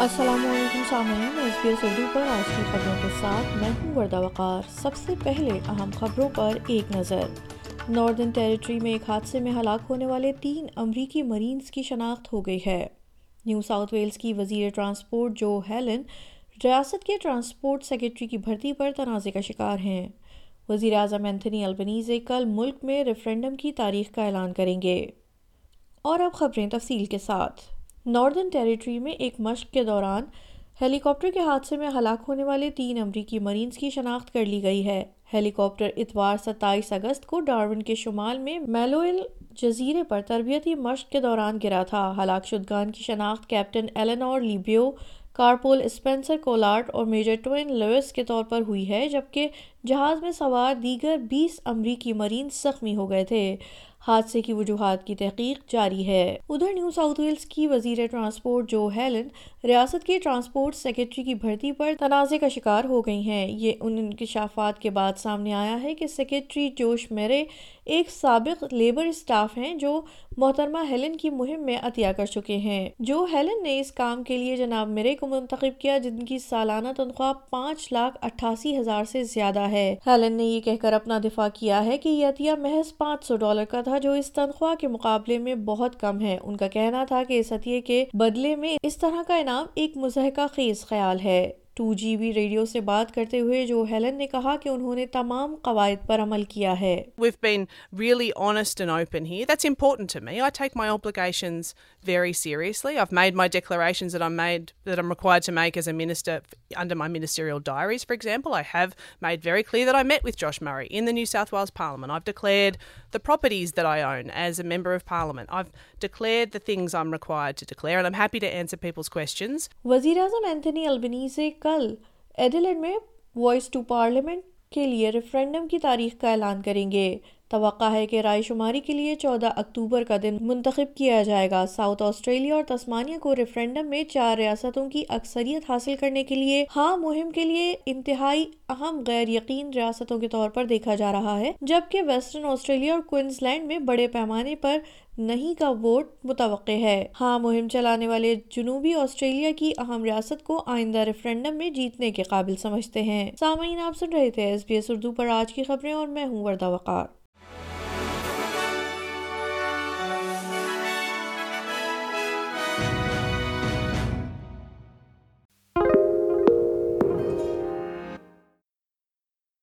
السلام علیکم سامعین ایس بی ایس اردو پر آج کی خبروں کے ساتھ میں ہوں وردہ وقار سب سے پہلے اہم خبروں پر ایک نظر ناردن ٹیریٹری میں ایک حادثے میں ہلاک ہونے والے تین امریکی مرینز کی شناخت ہو گئی ہے نیو ساؤتھ ویلز کی وزیر ٹرانسپورٹ جو ہیلن ریاست کے ٹرانسپورٹ سیکرٹری کی بھرتی پر تنازع کا شکار ہیں وزیر اعظم اینتھنی البنیزے کل ملک میں ریفرینڈم کی تاریخ کا اعلان کریں گے اور اب خبریں تفصیل کے ساتھ ناردن ٹیریٹری میں ایک مشق کے دوران ہیلی کاپٹر کے حادثے میں ہلاک ہونے والے تین امریکی مرینز کی شناخت کر لی گئی ہے۔ ہیلی کاپٹر اتوار ستائیس اگست کو ڈارون کے شمال میں میلوئل جزیرے پر تربیتی مشق کے دوران گرا تھا۔ ہلاک شدگان کی شناخت کیپٹن ایلنور لیبیو، کارپول اسپینسر کولارٹ اور میجر ٹوین لوئس کے طور پر ہوئی ہے، جبکہ جہاز میں سوار دیگر بیس امریکی مرینز زخمی ہو گئے تھے۔ حادثے کی وجوہات کی تحقیق جاری ہے۔ ادھر نیو ساؤتھ ویلز کی وزیر ٹرانسپورٹ جو ہیلن ریاست کے ٹرانسپورٹ سیکرٹری کی بھرتی پر تنازع کا شکار ہو گئی ہیں۔ یہ ان انکشافات کے بعد سامنے آیا ہے کہ سیکرٹری جوش میرے ایک سابق لیبر اسٹاف ہیں جو محترمہ ہیلن کی مہم میں عطیہ کر چکے ہیں۔ جو ہیلن نے اس کام کے لیے جناب میرے کو منتخب کیا، جن کی سالانہ تنخواہ پانچ لاکھ اٹھاسی ہزار سے زیادہ ہے۔ ہے ہیلن نے یہ کہہ کر اپنا دفاع کیا ہے کہ یہ عطیہ محض پانچ سو ڈالر کا تھا جو اس تنخواہ کے مقابلے میں بہت کم ہے ان کا کہنا تھا کہ اس عطیے کے بدلے میں اس طرح کا انعام ایک مضحکہ خیز خیال ہے ٹو جی بی ریڈیو سے بات کرتے ہوئے جو ہیلن نے کہا کہ انہوں نے تمام قواعد پر عمل کیا ہے We've been really honest and open here. That's important to me. I take my obligations very seriously. I've made my declarations that I'm made that I'm required to make as a minister under my ministerial diaries, for example. I have made very clear that I met with Josh Murray in the New South Wales Parliament. I've declared the properties that I own as a member of Parliament. I've declared the things I'm required to declare, and I'm happy to answer people's questions. وزیر اعظم Anthony البنی سے کل ایڈیلڈ میں voice to parliament کے لیے referendum کی تاریخ کا اعلان کریں گے توقع ہے کہ رائے شماری کے لیے چودہ اکتوبر کا دن منتخب کیا جائے گا۔ ساؤتھ آسٹریلیا اور تسمانیہ کو ریفرینڈم میں چار ریاستوں کی اکثریت حاصل کرنے کے لیے ہاں مہم کے لیے انتہائی اہم غیر یقین ریاستوں کے طور پر دیکھا جا رہا ہے، جبکہ ویسٹرن آسٹریلیا اور کوئنز لینڈ میں بڑے پیمانے پر نہیں کا ووٹ متوقع ہے۔ ہاں مہم چلانے والے جنوبی آسٹریلیا کی اہم ریاست کو آئندہ ریفرینڈم میں جیتنے کے قابل سمجھتے ہیں۔ سامعین، آپ سن رہے تھے ایس بی ایس اردو پر آج کی خبریں اور میں ہوں وردہ وقار۔